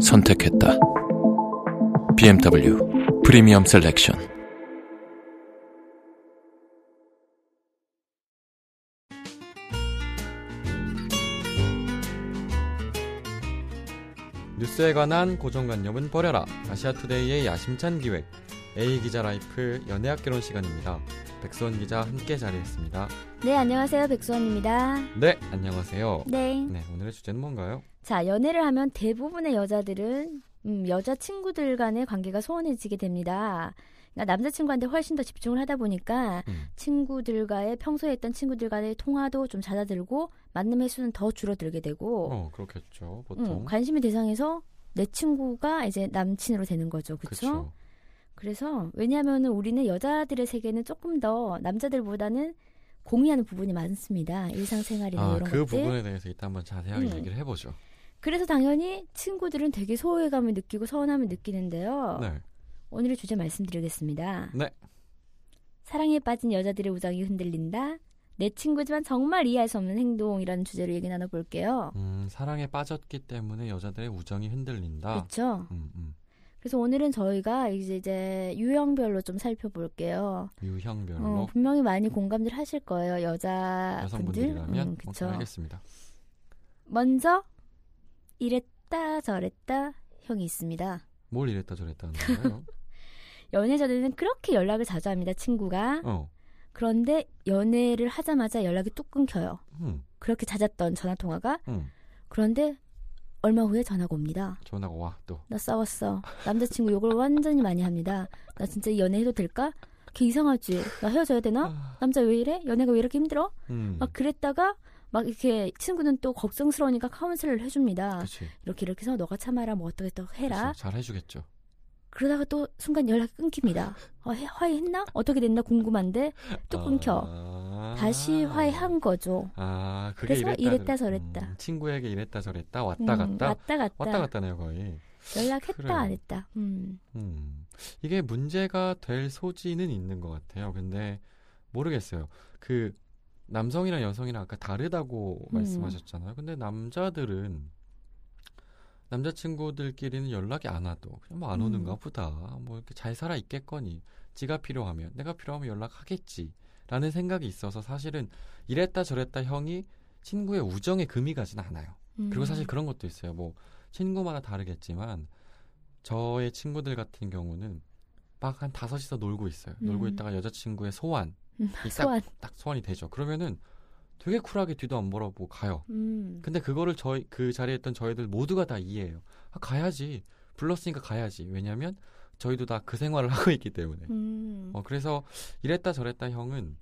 선택했다. BMW 프리미엄 셀렉션. 뉴스에 관한 고정관념은 버려라. 아시아투데이의 야심찬 기획. A 기자 라이프 연애학개론 시간입니다. 백수원 기자 함께 자리했습니다. 네, 안녕하세요. 백수원입니다. 네, 안녕하세요. 네. 네, 오늘의 주제는 뭔가요? 자, 연애를 하면 대부분의 여자들은 음, 여자 친구들 간의 관계가 소원해지게 됩니다. 그러니까 남자친구한테 훨씬 더 집중을 하다 보니까 음. 친구들과의 평소에 했던 친구들과의 통화도 좀 잦아들고 만남 횟수는 더 줄어들게 되고 어, 그렇겠죠. 음, 보통. 관심의 대상에서 내 친구가 이제 남친으로 되는 거죠. 그렇죠? 그래서 왜냐하면 우리는 여자들의 세계는 조금 더 남자들보다는 공유하는 부분이 많습니다. 일상생활이나 아, 이런 그 것들. 부분에 대해서 이따 한번 자세하게 음. 얘기를 해보죠. 그래서 당연히 친구들은 되게 소외감을 느끼고 서운함을 느끼는데요. 네. 오늘의 주제 말씀드리겠습니다. 네. 사랑에 빠진 여자들의 우정이 흔들린다. 내 친구지만 정말 이해할 수 없는 행동이라는 주제로 얘기 나눠볼게요. 음, 사랑에 빠졌기 때문에 여자들의 우정이 흔들린다. 그렇죠? 음, 음. 그래서 오늘은 저희가 이제, 이제 유형별로 좀 살펴볼게요. 유형별로 어, 분명히 많이 공감들 하실 거예요. 여자분들. 여성분들이라면 음, 그쵸. 알겠습니다. 먼저 이랬다 저랬다 형이 있습니다. 뭘 이랬다 저랬다 하는 거예요? 연애 전에는 그렇게 연락을 자주 합니다. 친구가. 어. 그런데 연애를 하자마자 연락이 뚝 끊겨요. 음, 그렇게 잦았던 전화 통화가. 음. 그런데 얼마 후에 전화가 옵니다. 전화가 와 또. 나 싸웠어. 남자친구 욕을 완전히 많이 합니다. 나 진짜 연애해도 될까? 걔 이상하지. 나 헤어져야 되나? 남자 왜 이래? 연애가 왜 이렇게 힘들어? 음. 막 그랬다가 막 이렇게 친구는 또 걱정스러우니까 카운슬을 해줍니다. 그렇지. 이렇게 이렇게 해서 너가 참아라 뭐 어떻게 또 해라. 잘 해주겠죠. 그러다가 또 순간 연락이 끊깁니다. 어, 해- 화해했나? 어떻게 됐나 궁금한데 또 끊겨. 아. 다시 화해한 거죠. 아, 그래서 이랬다, 이랬다 저랬- 저랬다. 음, 친구에게 이랬다 저랬다 왔다 음, 갔다 왔다 갔다. 왔다 갔다네요 거의. 연락했다 그래요. 안 했다. 음. 음, 이게 문제가 될 소지는 있는 것 같아요. 근데 모르겠어요. 그 남성이랑 여성이랑 아까 다르다고 음. 말씀하셨잖아요. 근데 남자들은 남자친구들끼리는 연락이 안 와도 그냥 뭐안 오는가 음. 보다. 뭐 이렇게 잘 살아 있겠거니. 지가 필요하면 내가 필요하면 연락하겠지. 라는 생각이 있어서 사실은 이랬다 저랬다 형이 친구의 우정에 금이 가진 않아요. 그리고 음. 사실 그런 것도 있어요. 뭐 친구마다 다르겠지만 저의 친구들 같은 경우는 막 한 다섯이서 놀고 있어요. 놀고 음. 있다가 여자친구의 소환, 음, 이 소환. 딱 소환이 되죠. 그러면은 되게 쿨하게 뒤도 안 물어보고 가요. 음. 근데 그거를 저희 그 자리에 있던 저희들 모두가 다 이해해요. 아, 가야지. 불렀으니까 가야지. 왜냐면 저희도 다 그 생활을 하고 있기 때문에. 음. 어 그래서 이랬다 저랬다 형은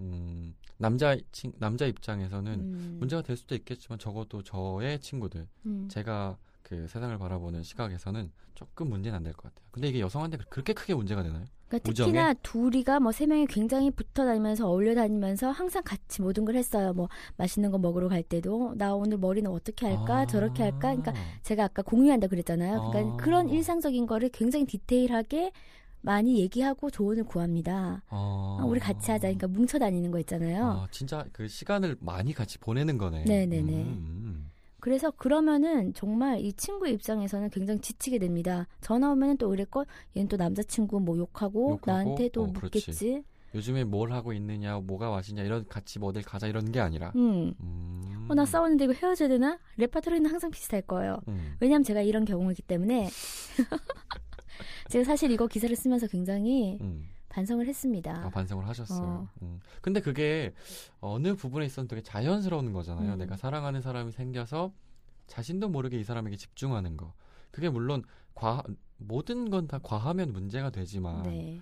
음 남자 친 남자 입장에서는 음. 문제가 될 수도 있겠지만 적어도 저의 친구들 음. 제가 그 세상을 바라보는 시각에서는 조금 문제는 안 될 것 같아요. 근데 이게 여성한테 그렇게 크게 문제가 되나요? 그러니까? 특히나 둘이가 뭐 세 명이 굉장히 붙어 다니면서 어울려 다니면서 항상 같이 모든 걸 했어요. 뭐 맛있는 거 먹으러 갈 때도 나 오늘 머리는 어떻게 할까 아. 저렇게 할까. 그러니까 제가 아까 공유한다 그랬잖아요. 그러니까 아. 그런 일상적인 거를 굉장히 디테일하게 많이 얘기하고 조언을 구합니다. 아, 아, 우리 같이 하자. 그러니까 뭉쳐 다니는 거 있잖아요. 아, 진짜 그 시간을 많이 같이 보내는 거네. 네네네. 음, 그래서 그러면은 정말 이 친구 입장에서는 굉장히 지치게 됩니다. 전화 오면은 또 이랬걸 얘는 또 남자친구 뭐 욕하고, 욕하고, 나한테 또 어. 묻겠지. 요즘에 뭘 하고 있느냐, 뭐가 맛있냐 이런 같이 뭐 어딜 가자 이런 게 아니라. 음. 음. 어, 나 싸웠는데 이거 헤어져야 되나? 레파토리는 항상 비슷할 거예요. 음. 왜냐면 제가 이런 경우이기 때문에 제가 사실 이거 기사를 쓰면서 굉장히 음. 반성을 했습니다. 아, 반성을 하셨어요. 어. 음. 근데 그게 어느 부분에 있어서 되게 자연스러운 거잖아요. 음. 내가 사랑하는 사람이 생겨서 자신도 모르게 이 사람에게 집중하는 거. 그게 물론 과 모든 건 다 과하면 문제가 되지만 네.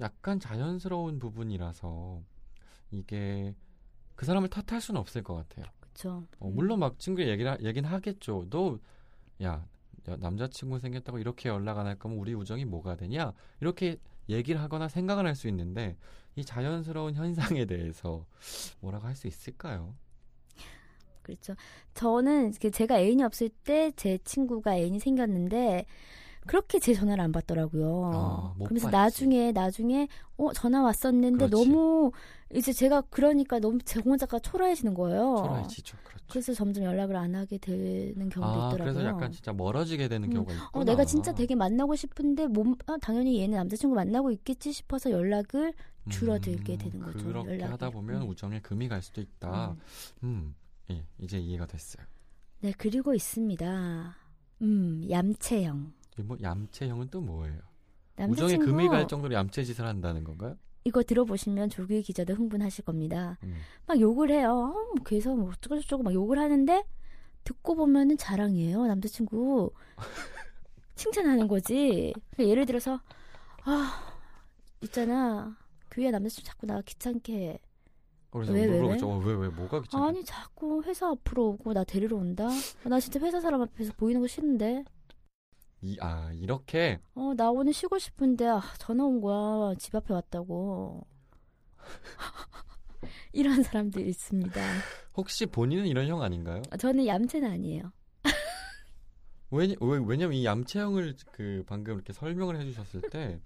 약간 자연스러운 부분이라서 이게 그 사람을 탓할 수는 없을 것 같아요. 그렇죠. 어, 물론 막 친구 얘기를 하- 얘기는 하겠죠. 너야 여- 남자친구 생겼다고 이렇게 연락 안 할 거면 우리 우정이 뭐가 되냐 이렇게 얘기를 하거나 생각을 할 수 있는데 이 자연스러운 현상에 대해서 뭐라고 할 수 있을까요? 그렇죠. 저는 그 제가 애인이 없을 때 제 친구가 애인이 생겼는데 그렇게 제 전화를 안 받더라고요. 아, 못 그래서 받지. 나중에 나중에 어 전화 왔었는데 그렇지. 너무 이제 제가 그러니까 너무 제 혼자가 초라해지는 거예요. 초라해지죠. 그렇죠. 그래서 점점 연락을 안 하게 되는 경우도 아, 있더라고요. 그래서 약간 진짜 멀어지게 되는 음. 경우가 있구나. 어, 내가 진짜 되게 만나고 싶은데 몸 아, 당연히 얘는 남자친구 만나고 있겠지 싶어서 연락을 줄어들게 되는 거죠, 음, 그렇게 연락이. 하다 보면 음. 우정에 금이 갈 수도 있다. 음, 예, 이제 이해가 됐어요. 네 그리고 있습니다. 음 얌체형. 이뭐 얌체형은 또 뭐예요? 남자친구 우정에 금이 갈 정도로 얌체 짓을 한다는 건가요? 이거 들어보시면 조규희 기자도 흥분하실 겁니다. 음. 막 욕을 해요. 어, 뭐 그래서 뭐 어쩌고 저쩌고 막 욕을 하는데 듣고 보면은 자랑이에요. 남자친구 칭찬하는 거지. 그러니까 예를 들어서 아 있잖아 규희야 남자친구 자꾸 나 귀찮게 해. 그래서 왜, 왜, 물어보죠. 어, 왜, 왜, 뭐가 귀찮아? 아니 자꾸 회사 앞으로 오고 나 데리러 온다. 아, 나 진짜 회사 사람 앞에서 보이는 거 싫은데. 이, 아, 이렇게 어 나 오늘 쉬고 싶은데 아, 전화 온 거야 집 앞에 왔다고. 이런 사람들 있습니다. 혹시 본인은 이런 형 아닌가요? 저는 얌체는 아니에요. 왜냐, 왜, 왜냐면 이 얌체형을 그 방금 이렇게 설명을 해주셨을 때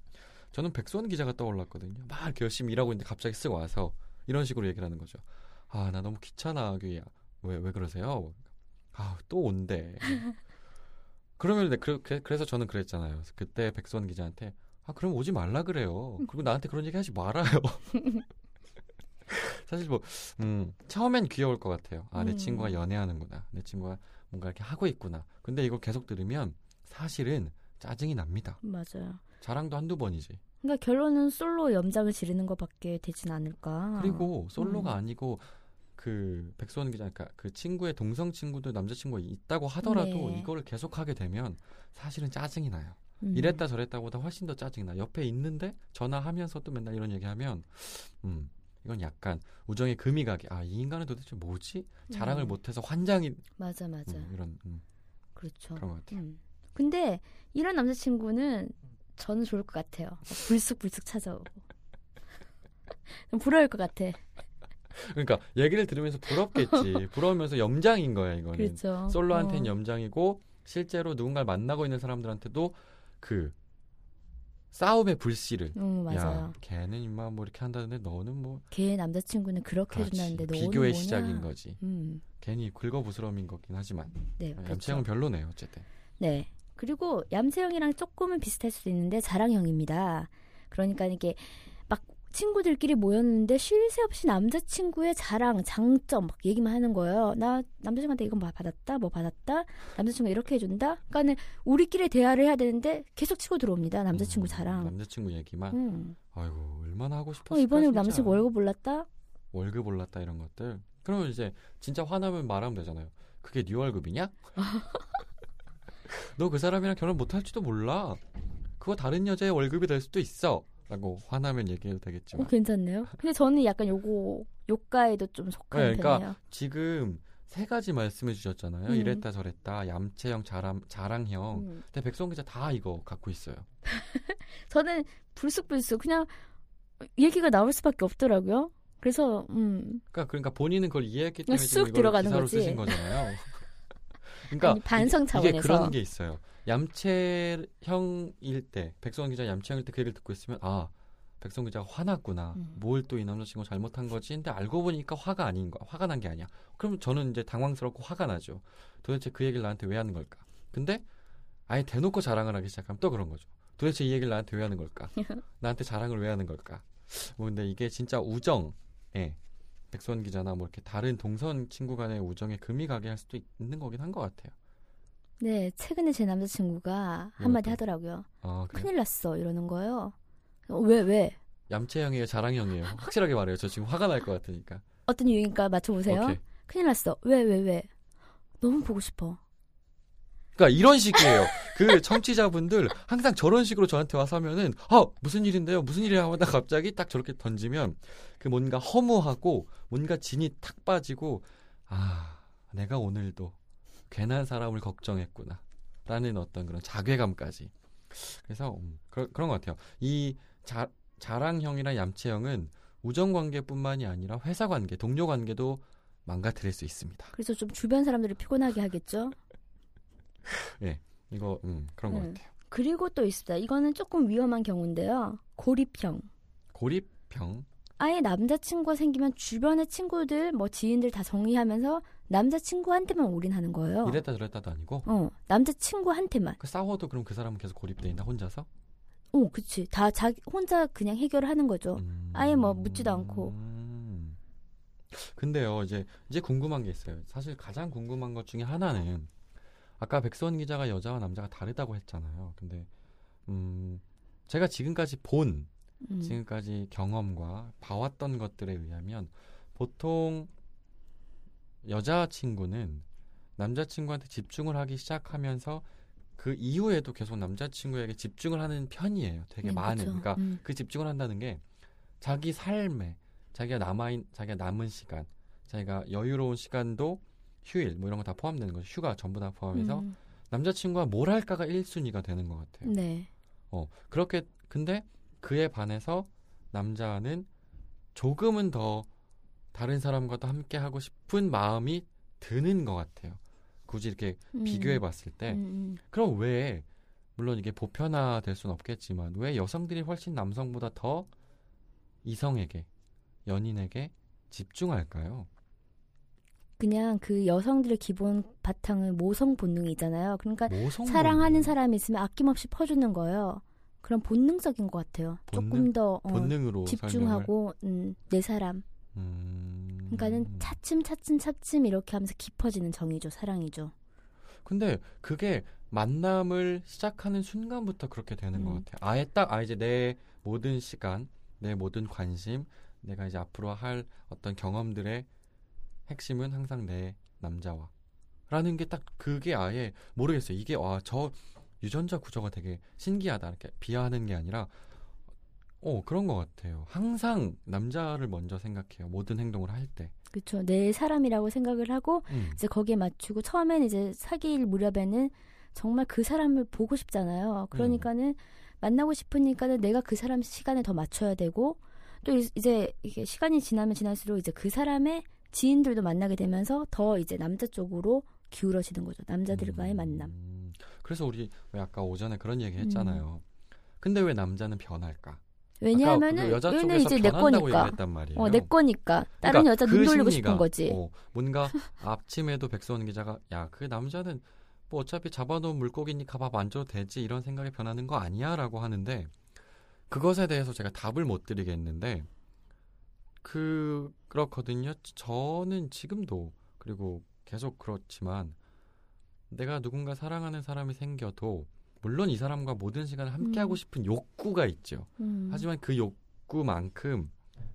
저는 백수원 기자가 떠올랐거든요. 막 이렇게 열심히 일하고 있는데 갑자기 쓱 와서 이런 식으로 얘기를 하는 거죠. 아, 나 너무 귀찮아, 규야. 왜, 왜 그러세요? 아, 또 온대. 그러면 내- 그, 그, 그래서 저는 그랬잖아요. 그때 백수원 기자한테 아, 그럼 오지 말라 그래요. 그리고 나한테 그런 얘기 하지 말아요. 사실 뭐, 음, 처음엔 귀여울 것 같아요. 아, 내 음. 친구가 연애하는구나. 내 친구가 뭔가 이렇게 하고 있구나. 근데 이걸 계속 들으면 사실은 짜증이 납니다. 맞아요. 자랑도 한두 번이지. 그러니까 결론은 솔로 염장을 지르는 것밖에 되진 않을까. 그리고 솔로가 음. 아니고 그 백수원 기자, 그러니까 그 친구의 동성 친구도 남자 친구가 있다고 하더라도 네. 이거를 계속 하게 되면 사실은 짜증이 나요. 음. 이랬다 저랬다보다 훨씬 더 짜증이 나. 옆에 있는데 전화하면서도 맨날 이런 얘기하면, 음, 이건 약간 우정의 금이 가게. 아, 이 인간은 도대체 뭐지? 자랑을 음. 못해서 환장이 맞아 맞아. 음, 이런 음, 그렇죠. 그런 것 같아요. 음. 근데 이런 남자친구는 저는 좋을 것 같아요. 불쑥불쑥 찾아오고. 좀 부러울 것 같아. 그러니까 얘기를 들으면서 부럽겠지. 부러우면서 염장인 거야 이거는. 그렇죠. 솔로한테는 어. 염장이고 실제로 누군가를 만나고 있는 사람들한테도 그 싸움의 불씨를. 음, 맞아요. 야, 걔는 임마 뭐 이렇게 한다는데 너는 뭐 걔 남자친구는 그렇게 그렇지. 해준다는데 너는 비교의 뭐냐? 시작인 거지. 음, 괜히 긁어부스럼인 거긴 하지만 네, 그렇죠. 얌체형은 별로네요 어쨌든. 네. 그리고 얌체형이랑 조금은 비슷할 수도 있는데 자랑형입니다. 그러니까 이게 막 친구들끼리 모였는데 쉴 새 없이 남자친구의 자랑, 장점 막 얘기만 하는 거예요. 나 남자친구한테 이건 뭐 받았다, 뭐 받았다, 남자친구가 이렇게 해준다. 그러니까는 우리끼리 대화를 해야 되는데 계속 치고 들어옵니다. 남자친구 음, 자랑. 남자친구 얘기만. 음. 아이고 얼마나 하고 싶었을까 어, 이번에 진짜. 남자친구 월급 올랐다? 월급 올랐다 이런 것들. 그러면 이제 진짜 화나면 말하면 되잖아요. 그게 네 월급이냐? 너 그 사람이랑 결혼 못 할지도 몰라. 그거 다른 여자의 월급이 될 수도 있어. 라고 화나면 얘기해도 어, 되겠지만. 괜찮네요. 근데 저는 약간 요거, 요가에도 좀 속하는 네, 그러니까 편이에요. 지금 세 가지 말씀해 주셨잖아요. 음. 이랬다 저랬다, 얌체형, 자랑, 자랑형. 음. 근데 백성 기자 다 이거 갖고 있어요. 저는 불쑥불쑥 그냥 얘기가 나올 수밖에 없더라고요. 그래서 음 그러니까 그러니까 본인은 그걸 이해했기 때문에 쑥 들어가는 기사로 거지. 쓰신 거잖아요. 그러니까 아니, 반성 차원에서 이게 그런 게 있어요. 얌체형일 때 백성 기자 얌체형일 때 그 얘기를 듣고 있으면 아 백성 기자가 화났구나. 음. 뭘또 이 남자친구 잘못한 거지? 근데 알고 보니까 화가 아닌 거야. 화가 난 게 아니야. 그럼 저는 이제 당황스럽고 화가 나죠. 도대체 그 얘기를 나한테 왜 하는 걸까? 근데 아예 대놓고 자랑을 하기 시작하면 또 그런 거죠. 도대체 이 얘기를 나한테 왜 하는 걸까? 나한테 자랑을 왜 하는 걸까? 뭐 근데 이게 진짜 우정, 예. 백선 기자나 뭐 이렇게 다른 동선 친구 간의 우정에 금이 가게 할 수도 있- 있는 거긴 한 것 같아요. 네 최근에 제 남자친구가 한마디 또? 하더라고요. 아? 큰일 났어 이러는 거예요. 어, 왜 왜? 얌체형이에요, 자랑형이에요. 확실하게 말해요. 저 지금 화가 날 것 같으니까. 어떤 이유인가 맞춰보세요. 오케이. 큰일 났어. 왜 왜 왜? 너무 보고 싶어. 그러니까 이런 식이에요. 그 청취자분들 항상 저런 식으로 저한테 와서 하면은 아 무슨 일인데요, 무슨 일이야 하다 갑자기 딱 저렇게 던지면 그 뭔가 허무하고 뭔가 진이 탁 빠지고 아 내가 오늘도 괜한 사람을 걱정했구나. 라는 어떤 그런 자괴감까지. 그래서 음, 그런 그런 것 같아요. 이 자, 자랑형이나 얌체형은 우정 관계뿐만이 아니라 회사 관계, 동료 관계도 망가뜨릴 수 있습니다. 그래서 좀 주변 사람들을 피곤하게 하겠죠. 이거 음, 그런 것 음. 같아요. 그리고 또 있습니다. 이거는 조금 위험한 경우인데요. 고립형. 고립형. 아예 남자친구가 생기면 주변의 친구들, 뭐 지인들 다 정리하면서 남자친구한테만 올인하는 거예요. 이랬다 저랬다도 아니고 어, 남자친구한테만. 그 싸워도 그럼 그 사람은 계속 고립돼 있나 혼자서? 어, 그치. 다 자기 혼자 그냥 해결을 하는 거죠. 음. 아예 뭐 묻지도 않고. 음. 근데요, 이제 이제 궁금한 게 있어요. 사실 가장 궁금한 것 중에 하나는 아까 백선 기자가 여자와 남자가 다르다고 했잖아요. 근데 음 제가 지금까지 본 음. 지금까지 경험과 봐왔던 것들에 의하면 보통 여자친구는 남자친구한테 집중을 하기 시작하면서 그 이후에도 계속 남자친구에게 집중을 하는 편이에요. 되게 네, 많은. 그쵸. 그러니까 음. 그 집중을 한다는 게 자기 삶에 자기가 남아인 자기가 남은 시간, 자기가 여유로운 시간도 휴일 뭐 이런 거 다 포함되는 거죠. 휴가 전부 다 포함해서 음. 남자친구가 뭘 할까가 1순위가 되는 것 같아요. 네. 어, 그렇게 근데 그에 반해서 남자는 조금은 더 다른 사람과도 함께 하고 싶은 마음이 드는 것 같아요. 굳이 이렇게 음. 비교해 봤을 때 음, 음. 그럼 왜 물론 이게 보편화 될 수는 없겠지만 왜 여성들이 훨씬 남성보다 더 이성에게 연인에게 집중할까요? 그냥 그 여성들의 기본 바탕은 모성 본능이잖아요. 그러니까 모성 사랑하는 본능, 사람이 있으면 아낌없이 퍼주는 거예요. 그런 본능적인 것 같아요. 본능? 조금 더 어, 본능으로 집중하고 음, 내 사람. 음... 그러니까는 차츰 차츰 차츰 이렇게 하면서 깊어지는 정이죠. 사랑이죠. 근데 그게 만남을 시작하는 순간부터 그렇게 되는 것 음. 같아요. 아예 딱, 아, 이제 내 모든 시간, 내 모든 관심, 내가 이제 앞으로 할 어떤 경험들의 핵심은 항상 내 남자와. 라는 게 딱 그게 아예 모르겠어요. 이게, 와, 저 유전자 구조가 되게 신기하다. 이렇게 비하하는 게 아니라, 어, 그런 것 같아요. 항상 남자를 먼저 생각해요. 모든 행동을 할 때. 그렇죠. 내 사람이라고 생각을 하고 음. 이제 거기에 맞추고 처음에는 이제 사귈 무렵에는 정말 그 사람을 보고 싶잖아요. 그러니까는 만나고 싶으니까는 내가 그 사람 시간에 더 맞춰야 되고 또 이- 이제 이게 시간이 지나면 지날수록 이제 그 사람의 지인들도 만나게 되면서 더 이제 남자 쪽으로 기울어지는 거죠. 남자들과의 음. 만남. 그래서 우리 왜 아까 오전에 그런 얘기 음. 했잖아요. 근데 왜 남자는 변할까? 왜냐하면은 그 얘는 쪽에서 이제 내 거니까. 어, 내 거니까. 다른 그러니까 여자 그 눈 돌리고 싶은 거지. 어, 뭔가 아침에도 백수원 기자가 야 그 남자는 뭐 어차피 잡아놓은 물고기니까 밥 안 줘도 되지 이런 생각에 변하는 거 아니야라고 하는데 그것에 대해서 제가 답을 못 드리겠는데 그 그렇거든요. 저는 지금도 그리고 계속 그렇지만 내가 누군가 사랑하는 사람이 생겨도 물론 이 사람과 모든 시간을 함께 하고 음. 싶은 욕구가 있죠. 음. 하지만 그 욕구만큼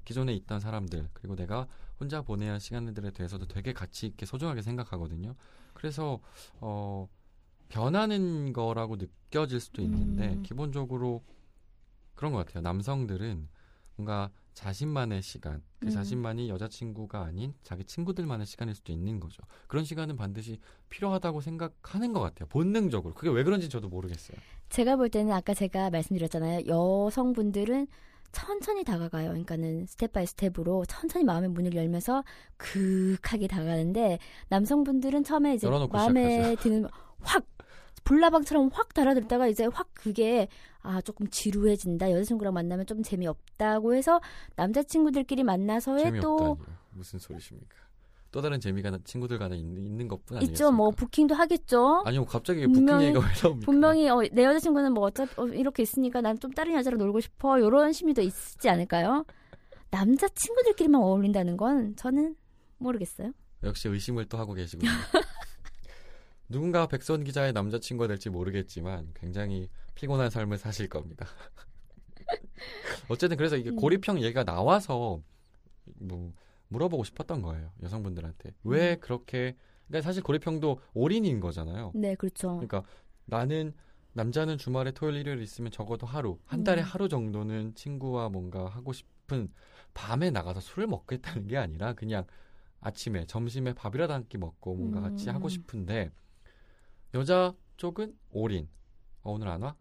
기존에 있던 사람들 그리고 내가 혼자 보내야 할 시간들에 대해서도 되게 가치 있게 소중하게 생각하거든요. 그래서 어 변하는 거라고 느껴질 수도 있는데 음. 기본적으로 그런 것 같아요. 남성들은 뭔가 자신만의 시간, 그 음. 자신만이 여자친구가 아닌 자기 친구들만의 시간일 수도 있는 거죠. 그런 시간은 반드시 필요하다고 생각하는 것 같아요. 본능적으로. 그게 왜 그런지 저도 모르겠어요. 제가 볼 때는 아까 제가 말씀드렸잖아요. 여성분들은 천천히 다가가요. 그러니까는 step by step으로 천천히 마음의 문을 열면서 극하게 다가가는데 남성분들은 처음에 이제 마음에 드는 확 불나방처럼 확 달려들다가 이제 확 그게 아 조금 지루해진다. 여자친구랑 만나면 좀 재미없다고 해서 남자친구들끼리 만나서의 또 재미없다니요. 무슨 소리십니까? 또 다른 재미가 나- 친구들 간에 있는, 있는 것뿐 아니겠습니까? 있죠. 뭐 부킹도 하겠죠. 아니요, 갑자기 분명히- 부킹 얘기가 왜 나옵니까? 분명히 어, 내 여자친구는 뭐 어차피 어, 이렇게 있으니까 난 좀 다른 여자랑 놀고 싶어 이런 심리도 있지 않을까요? 남자 친구들끼리만 어울린다는 건 저는 모르겠어요. 역시 의심을 또 하고 계시군요. 누군가 백선 기자의 남자친구가 될지 모르겠지만 굉장히 피곤한 삶을 사실 겁니다. 어쨌든 그래서 이게 음. 고립형 얘기가 나와서 뭐 물어보고 싶었던 거예요. 여성분들한테. 왜 음. 그렇게 그러니까 사실 고립형도 올인인 거잖아요. 네, 그렇죠. 그러니까 나는 남자는 주말에 토요일 일요일 있으면 적어도 하루 한 달에 음. 하루 정도는 친구와 뭔가 하고 싶은 밤에 나가서 술을 먹겠다는 게 아니라 그냥 아침에 점심에 밥이라도 한 끼 먹고 뭔가 같이 음. 하고 싶은데 여자 앞쪽은 올인. 어, 오늘 안 와?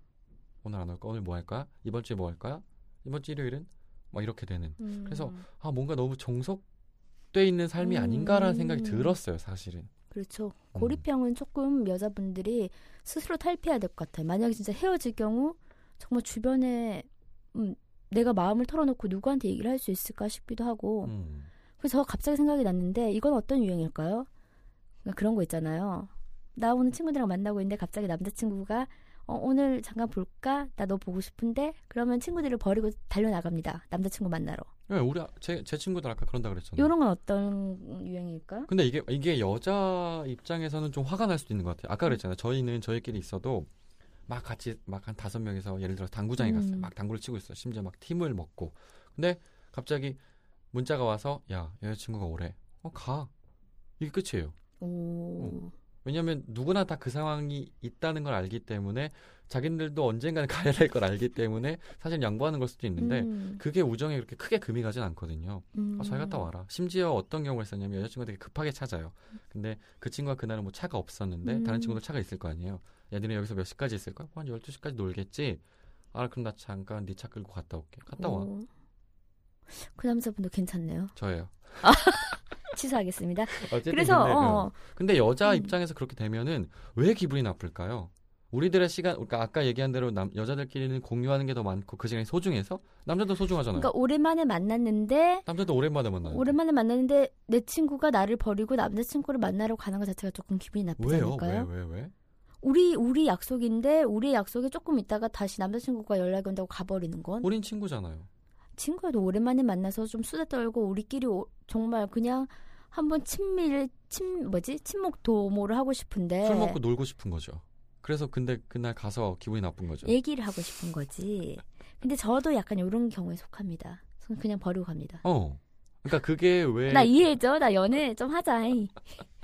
오늘 안 올까? 오늘 뭐할 거야? 이번 주에 뭐할 거야? 이번 주 일요일은? 막 이렇게 되는. 음. 그래서 아 뭔가 너무 정석돼 있는 삶이 음. 아닌가라는 생각이 들었어요, 사실은. 그렇죠. 고립형은 조금 여자분들이 스스로 탈피해야 될 것 같아요. 만약에 진짜 헤어질 경우 정말 주변에 음, 내가 마음을 털어놓고 누구한테 얘기를 할 수 있을까 싶기도 하고 음. 그래서 갑자기 생각이 났는데 이건 어떤 유행일까요? 그러니까 그런 거 있잖아요. 나 오늘 친구들이랑 만나고 있는데 갑자기 남자친구가 어, 오늘 잠깐 볼까? 나 너 보고 싶은데? 그러면 친구들을 버리고 달려나갑니다. 남자친구 만나러. 네, 우리 아- 제, 제 친구들 아까 그런다 그랬잖아요. 이런 건 어떤 유행일까? 근데 이게 이게 여자 입장에서는 좀 화가 날 수도 있는 것 같아요. 아까 그랬잖아요. 저희는 저희끼리 있어도 막 같이 막 한 다섯 명이서 예를 들어 당구장에 음. 갔어요. 막 당구를 치고 있어요. 심지어 막 팀을 먹고. 근데 갑자기 문자가 와서 야 여자친구가 오래. 어 가. 이게 끝이에요. 오. 왜냐하면 누구나 다 그 상황이 있다는 걸 알기 때문에 자기들도 언젠가는 가야 될 걸 알기 때문에 사실 양보하는 걸 수도 있는데 음, 그게 우정에 그렇게 크게 금이 가진 않거든요. 음. 아, 잘 갔다 와라. 심지어 어떤 경우가 있었냐면 여자친구가 되게 급하게 찾아요. 근데 그 친구가 그날은 뭐 차가 없었는데 음. 다른 친구들 차가 있을 거 아니에요. 야, 니네 여기서 몇 시까지 있을 거야? 한 12시까지 놀겠지? 아, 그럼 나 잠깐 네 차 끌고 갔다 올게. 갔다 와. 오. 그 남자분도 괜찮네요. 저예요. 취소하겠습니다. 그래서 근데, 어, 어. 근데 여자 음. 입장에서 그렇게 되면은 왜 기분이 나쁠까요? 우리들의 시간, 그러니까 아까 얘기한 대로 남, 여자들끼리는 공유하는 게 더 많고 그 시간이 소중해서 남자도 소중하잖아요. 그러니까 오랜만에 만났는데 남자도 오랜만에 만나요. 오랜만에 만났는데 내 친구가 나를 버리고 남자 친구를 만나러 가는 것 자체가 조금 기분이 나쁘지 왜요? 않을까요? 왜, 왜, 왜? 우리 우리 약속인데 우리 약속에 조금 있다가 다시 남자친구가 연락이 온다고 가버리는 건 우린 친구잖아요. 친구도 오랜만에 만나서 좀 수다 떨고 우리끼리 오- 정말 그냥 한번 친밀 친 뭐지 친목 도모를 하고 싶은데 술 먹고 놀고 싶은 거죠. 그래서 근데 그날 가서 기분이 나쁜 거죠. 얘기를 하고 싶은 거지. 근데 저도 약간 이런 경우에 속합니다. 그냥 버리고 갑니다. 어. 그러니까 그게 왜 나 이해해줘. 나 연애 좀 하자.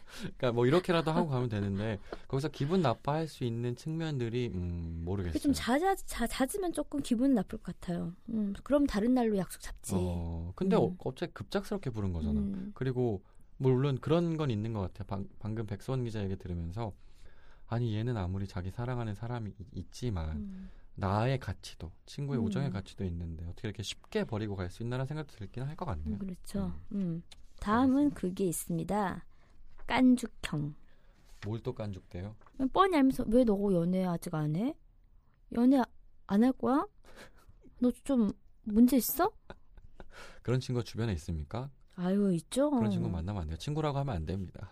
이. 그러니까 뭐 이렇게라도 하고 가면 되는데 거기서 기분 나빠할 수 있는 측면들이 음 모르겠어요. 좀 잦아, 자, 잦으면 조금 기분 나쁠 것 같아요. 음, 그럼 다른 날로 약속 잡지. 어, 근데 음. 어, 갑자기 급작스럽게 부른 거잖아. 음, 그리고 물론 그런 건 있는 것 같아요. 방, 방금 백수원 기자 얘기 들으면서 아니 얘는 아무리 자기 사랑하는 사람이 이- 있지만 음. 나의 가치도 친구의 음. 우정의 가치도 있는데 어떻게 이렇게 쉽게 버리고 갈 수 있나라는 생각도 들긴 할 것 같네요. 음, 그렇죠. 음. 다음은 그게 있습니다. 깐죽형. 뭘 또 깐죽대요? 뻔히 알면서 왜 너 연애 아직 안 해? 연애 안 할 거야? 너 좀 문제 있어? 그런 친구 주변에 있습니까? 아유 있죠. 그런 친구 만나면 안 돼요. 친구라고 하면 안 됩니다.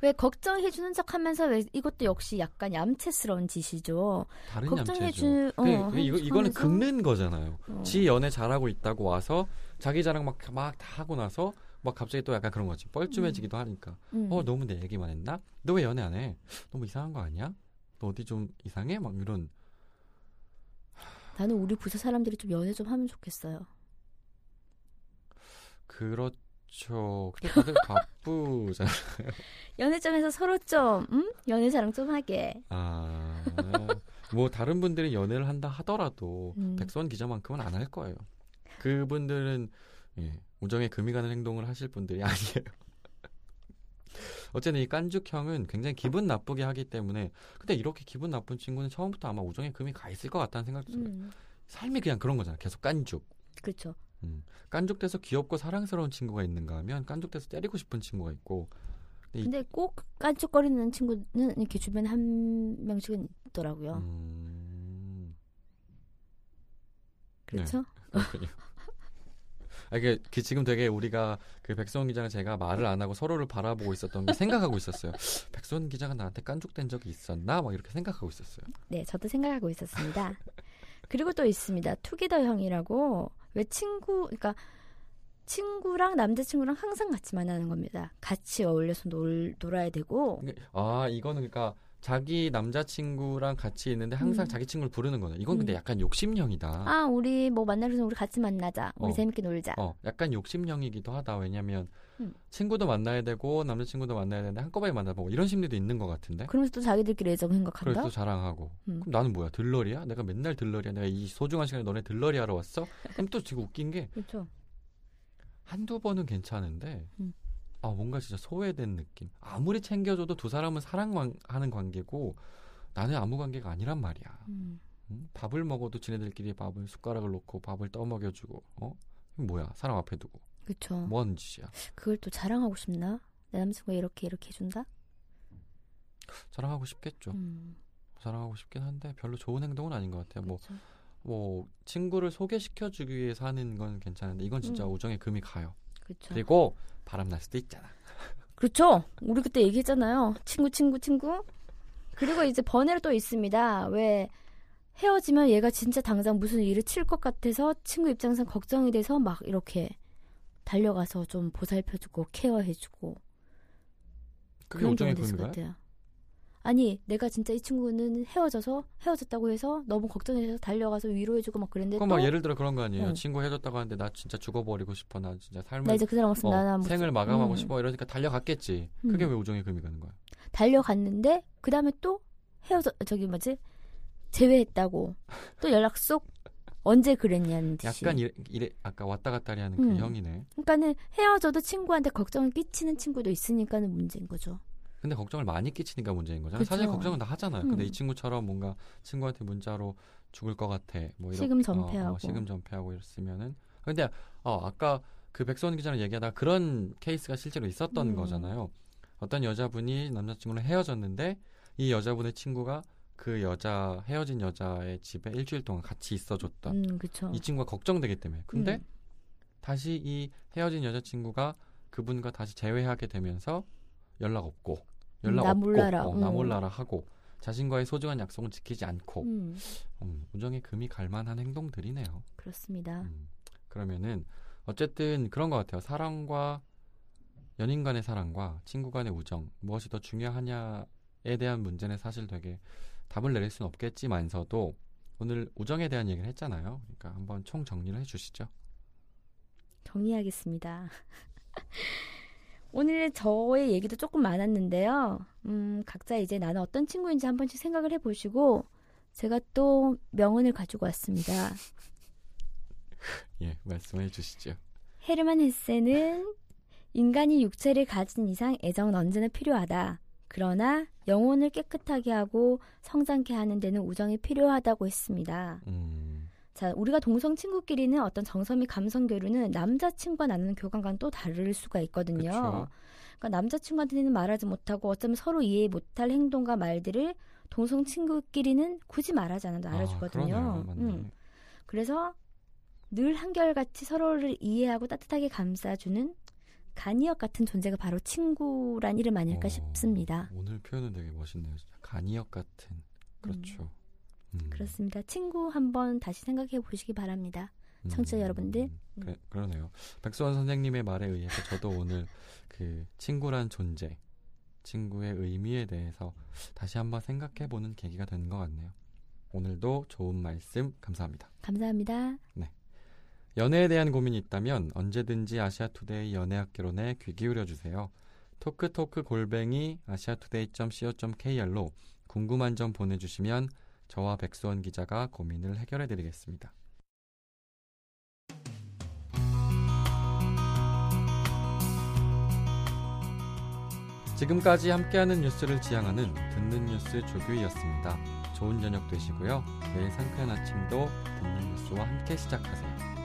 왜 걱정해 주는 척하면서 왜 이것도 역시 약간 얌체스러운 짓이죠. 다른 얌체죠. 걱정해주. 어, 그게- 그게 이거, 이거는 긁는 거잖아요. 어. 지 연애 잘하고 있다고 와서 자기 자랑 막 막 다 하고 나서 막 갑자기 또 약간 그런 거지. 뻘쭘해지기도 하니까. 음. 어 너무 내 얘기만 했나? 너 왜 연애 안 해? 너무 이상한 거 아니야? 너 어디 좀 이상해? 막 이런 나는 우리 부서 사람들이 좀 연애 좀 하면 좋겠어요. 그렇죠. 근데 다들 바쁘잖아요. 연애 좀 해서 서로 좀 음? 연애 자랑 좀 하게. 아, 뭐 다른 분들이 연애를 한다 하더라도 음. 백선 기자만큼은 안 할 거예요. 그분들은 예, 우정에 금이 가는 행동을 하실 분들이 아니에요. 어쨌든 이 깐죽형은 굉장히 기분 나쁘게 하기 때문에 근데 이렇게 기분 나쁜 친구는 처음부터 아마 우정에 금이 가 있을 것 같다는 생각도 들어요. 음. 삶이 그냥 그런 거잖아. 계속 깐죽. 그렇죠. 음. 깐죽돼서 귀엽고 사랑스러운 친구가 있는가 하면 깐죽돼서 때리고 싶은 친구가 있고 이- 근데 꼭 깐죽거리는 친구는 이렇게 주변에 한 명씩은 있더라고요. 음, 그렇죠? 아, 이게 그 지금 되게 우리가 그 백선 기자가 제가 말을 안 하고 서로를 바라보고 있었던 게 생각하고 있었어요. 백선 기자가 나한테 깐죽된 적이 있었나? 막 이렇게 생각하고 있었어요. 네, 저도 생각하고 있었습니다. 그리고 또 있습니다. 투게더형이라고 왜 친구, 그러니까 친구랑 남자친구랑 항상 같이 만나는 겁니다. 같이 어울려서 놀, 놀아야 되고, 아 이거는 그러니까 자기 남자친구랑 같이 있는데 항상 음. 자기 친구를 부르는 거네. 이건 근데 음. 약간 욕심형이다. 아, 우리 뭐 만나서 우리 같이 만나자. 우리 어. 재밌게 놀자. 어, 약간 욕심형이기도 하다. 왜냐면 음. 친구도 만나야 되고 남자친구도 만나야 되는데 한꺼번에 만나보고 이런 심리도 있는 것 같은데. 그러면서 또 자기들끼리 애정 생각한다? 또 자랑하고. 음. 그럼 나는 뭐야? 들러리야? 내가 맨날 들러리야? 내가 이 소중한 시간에 너네 들러리 하러 왔어? 그럼 또 지금 웃긴 게 그렇죠. 한두 번은 괜찮은데 음. 아 뭔가 진짜 소외된 느낌. 아무리 챙겨줘도 두 사람은 사랑하는 관계고 나는 아무 관계가 아니란 말이야. 음. 응? 밥을 먹어도 지네들끼리 밥을 숟가락을 놓고 밥을 떠먹여주고 어 뭐야 사람 앞에 두고 그쵸. 뭐 하는 짓이야. 그걸 또 자랑하고 싶나? 내 남자친구가 이렇게 이렇게 해준다? 자랑하고 싶겠죠. 음. 자랑하고 싶긴 한데 별로 좋은 행동은 아닌 것 같아요. 뭐 그쵸. 뭐 친구를 소개시켜 주기 위해서 하는 건 괜찮은데 이건 진짜 음. 우정의 금이 가요. 그쵸. 그리고 바람 날 수도 있잖아. 그렇죠. 우리 그때 얘기했잖아요. 친구, 친구, 친구. 그리고 이제 번외로 또 있습니다. 왜 헤어지면 얘가 진짜 당장 무슨 일을 칠 것 같아서 친구 입장에서 걱정이 돼서 막 이렇게 달려가서 좀 보살펴주고 케어해주고 그게 우정의 금인가요? 아니 내가 진짜 이 친구는 헤어져서 헤어졌다고 해서 너무 걱정해서 달려가서 위로해주고 막 그랬는데 그럼 또막 예를 들어 그런 거 아니에요. 응. 친구 헤어졌다고 하는데 나 진짜 죽어버리고 싶어. 나 진짜 삶을 나 이제 그 사람 없으면 어, 나는 생을 마감하고 음. 싶어 이러니까 달려갔겠지. 그게 음. 왜 우정의 금이 가는 거야? 달려갔는데 그 다음에 또 헤어져 저기 뭐지 제외했다고 또 연락 쏙 언제 그랬냐는 듯이 약간 이래, 이래 아까 왔다 갔다 하는 그 음. 형이네. 그러니까는 헤어져도 친구한테 걱정을 끼치는 친구도 있으니까는 문제인 거죠. 근데 걱정을 많이 끼치니까 문제인 거잖아. 그쵸. 사실 걱정은 다 하잖아요. 근데 음. 이 친구처럼 뭔가 친구한테 문자로 죽을 것 같아. 뭐 이런 시금 전폐하고. 어, 어, 시금 전폐하고 이랬으면은. 근데 어 아까 그 백수원 기자랑 얘기하다가 그런 케이스가 실제로 있었던 음. 거잖아요. 어떤 여자분이 남자친구랑 헤어졌는데 이 여자분의 친구가 그 여자 헤어진 여자의 집에 일주일 동안 같이 있어줬던 음. 이 친구가 걱정되기 때문에. 근데 음. 다시 이 헤어진 여자친구가 그분과 다시 재회하게 되면서 연락 없고 연락 음, 나 없고 몰라라. 어, 나 음. 몰라라 하고 자신과의 소중한 약속은 지키지 않고 음, 음, 우정의 금이 갈 만한 행동들이네요. 그렇습니다. 음, 그러면은 어쨌든 그런 것 같아요. 사랑과 연인 간의 사랑과 친구 간의 우정 무엇이 더 중요하냐에 대한 문제는 사실 되게 답을 내릴 수는 없겠지만서도 오늘 우정에 대한 얘기를 했잖아요. 그러니까 한번 총 정리를 해주시죠. 정리하겠습니다. 오늘 저의 얘기도 조금 많았는데요. 음, 각자 이제 나는 어떤 친구인지 한 번씩 생각을 해보시고 제가 또 명언을 가지고 왔습니다. 예, 말씀해 주시죠. 헤르만 헤세는 인간이 육체를 가진 이상 애정은 언제나 필요하다. 그러나 영혼을 깨끗하게 하고 성장케 하는 데는 우정이 필요하다고 했습니다. 음, 자, 우리가 동성 친구끼리는 어떤 정서 및 감성 교류는 남자친구가 나누는 교감과는 또 다를 수가 있거든요. 그쵸. 그러니까 남자친구한테는 말하지 못하고 어쩌면 서로 이해 못할 행동과 말들을 동성 친구끼리는 굳이 말하지 않아도 아, 알아주거든요. 맞네. 음. 그래서 늘 한결같이 서로를 이해하고 따뜻하게 감싸주는 간이역 같은 존재가 바로 친구란 이름 아닐까 어, 싶습니다. 오늘 표현은 되게 멋있네요. 간이역 같은. 그렇죠. 음. 그렇습니다. 친구 한번 다시 생각해 보시기 바랍니다. 청취자 여러분들. 그래, 그러네요. 백수원 선생님의 말에 의해서 저도 오늘 그 친구란 존재, 친구의 의미에 대해서 다시 한번 생각해 보는 계기가 된 것 같네요. 오늘도 좋은 말씀 감사합니다. 감사합니다. 연애에 대한 고민이 있다면 언제든지 아시아투데이 연애학개론에 귀 기울여 주세요. 토크토크 골뱅이 아시아투데이.co.kr로 궁금한 점 보내주시면 저와 백수원 기자가 고민을 해결해 드리겠습니다. 지금까지 함께하는 뉴스를 지향하는 듣는 뉴스 조규희였습니다. 좋은 저녁 되시고요. 내일 상쾌한 아침도 듣는 뉴스와 함께 시작하세요.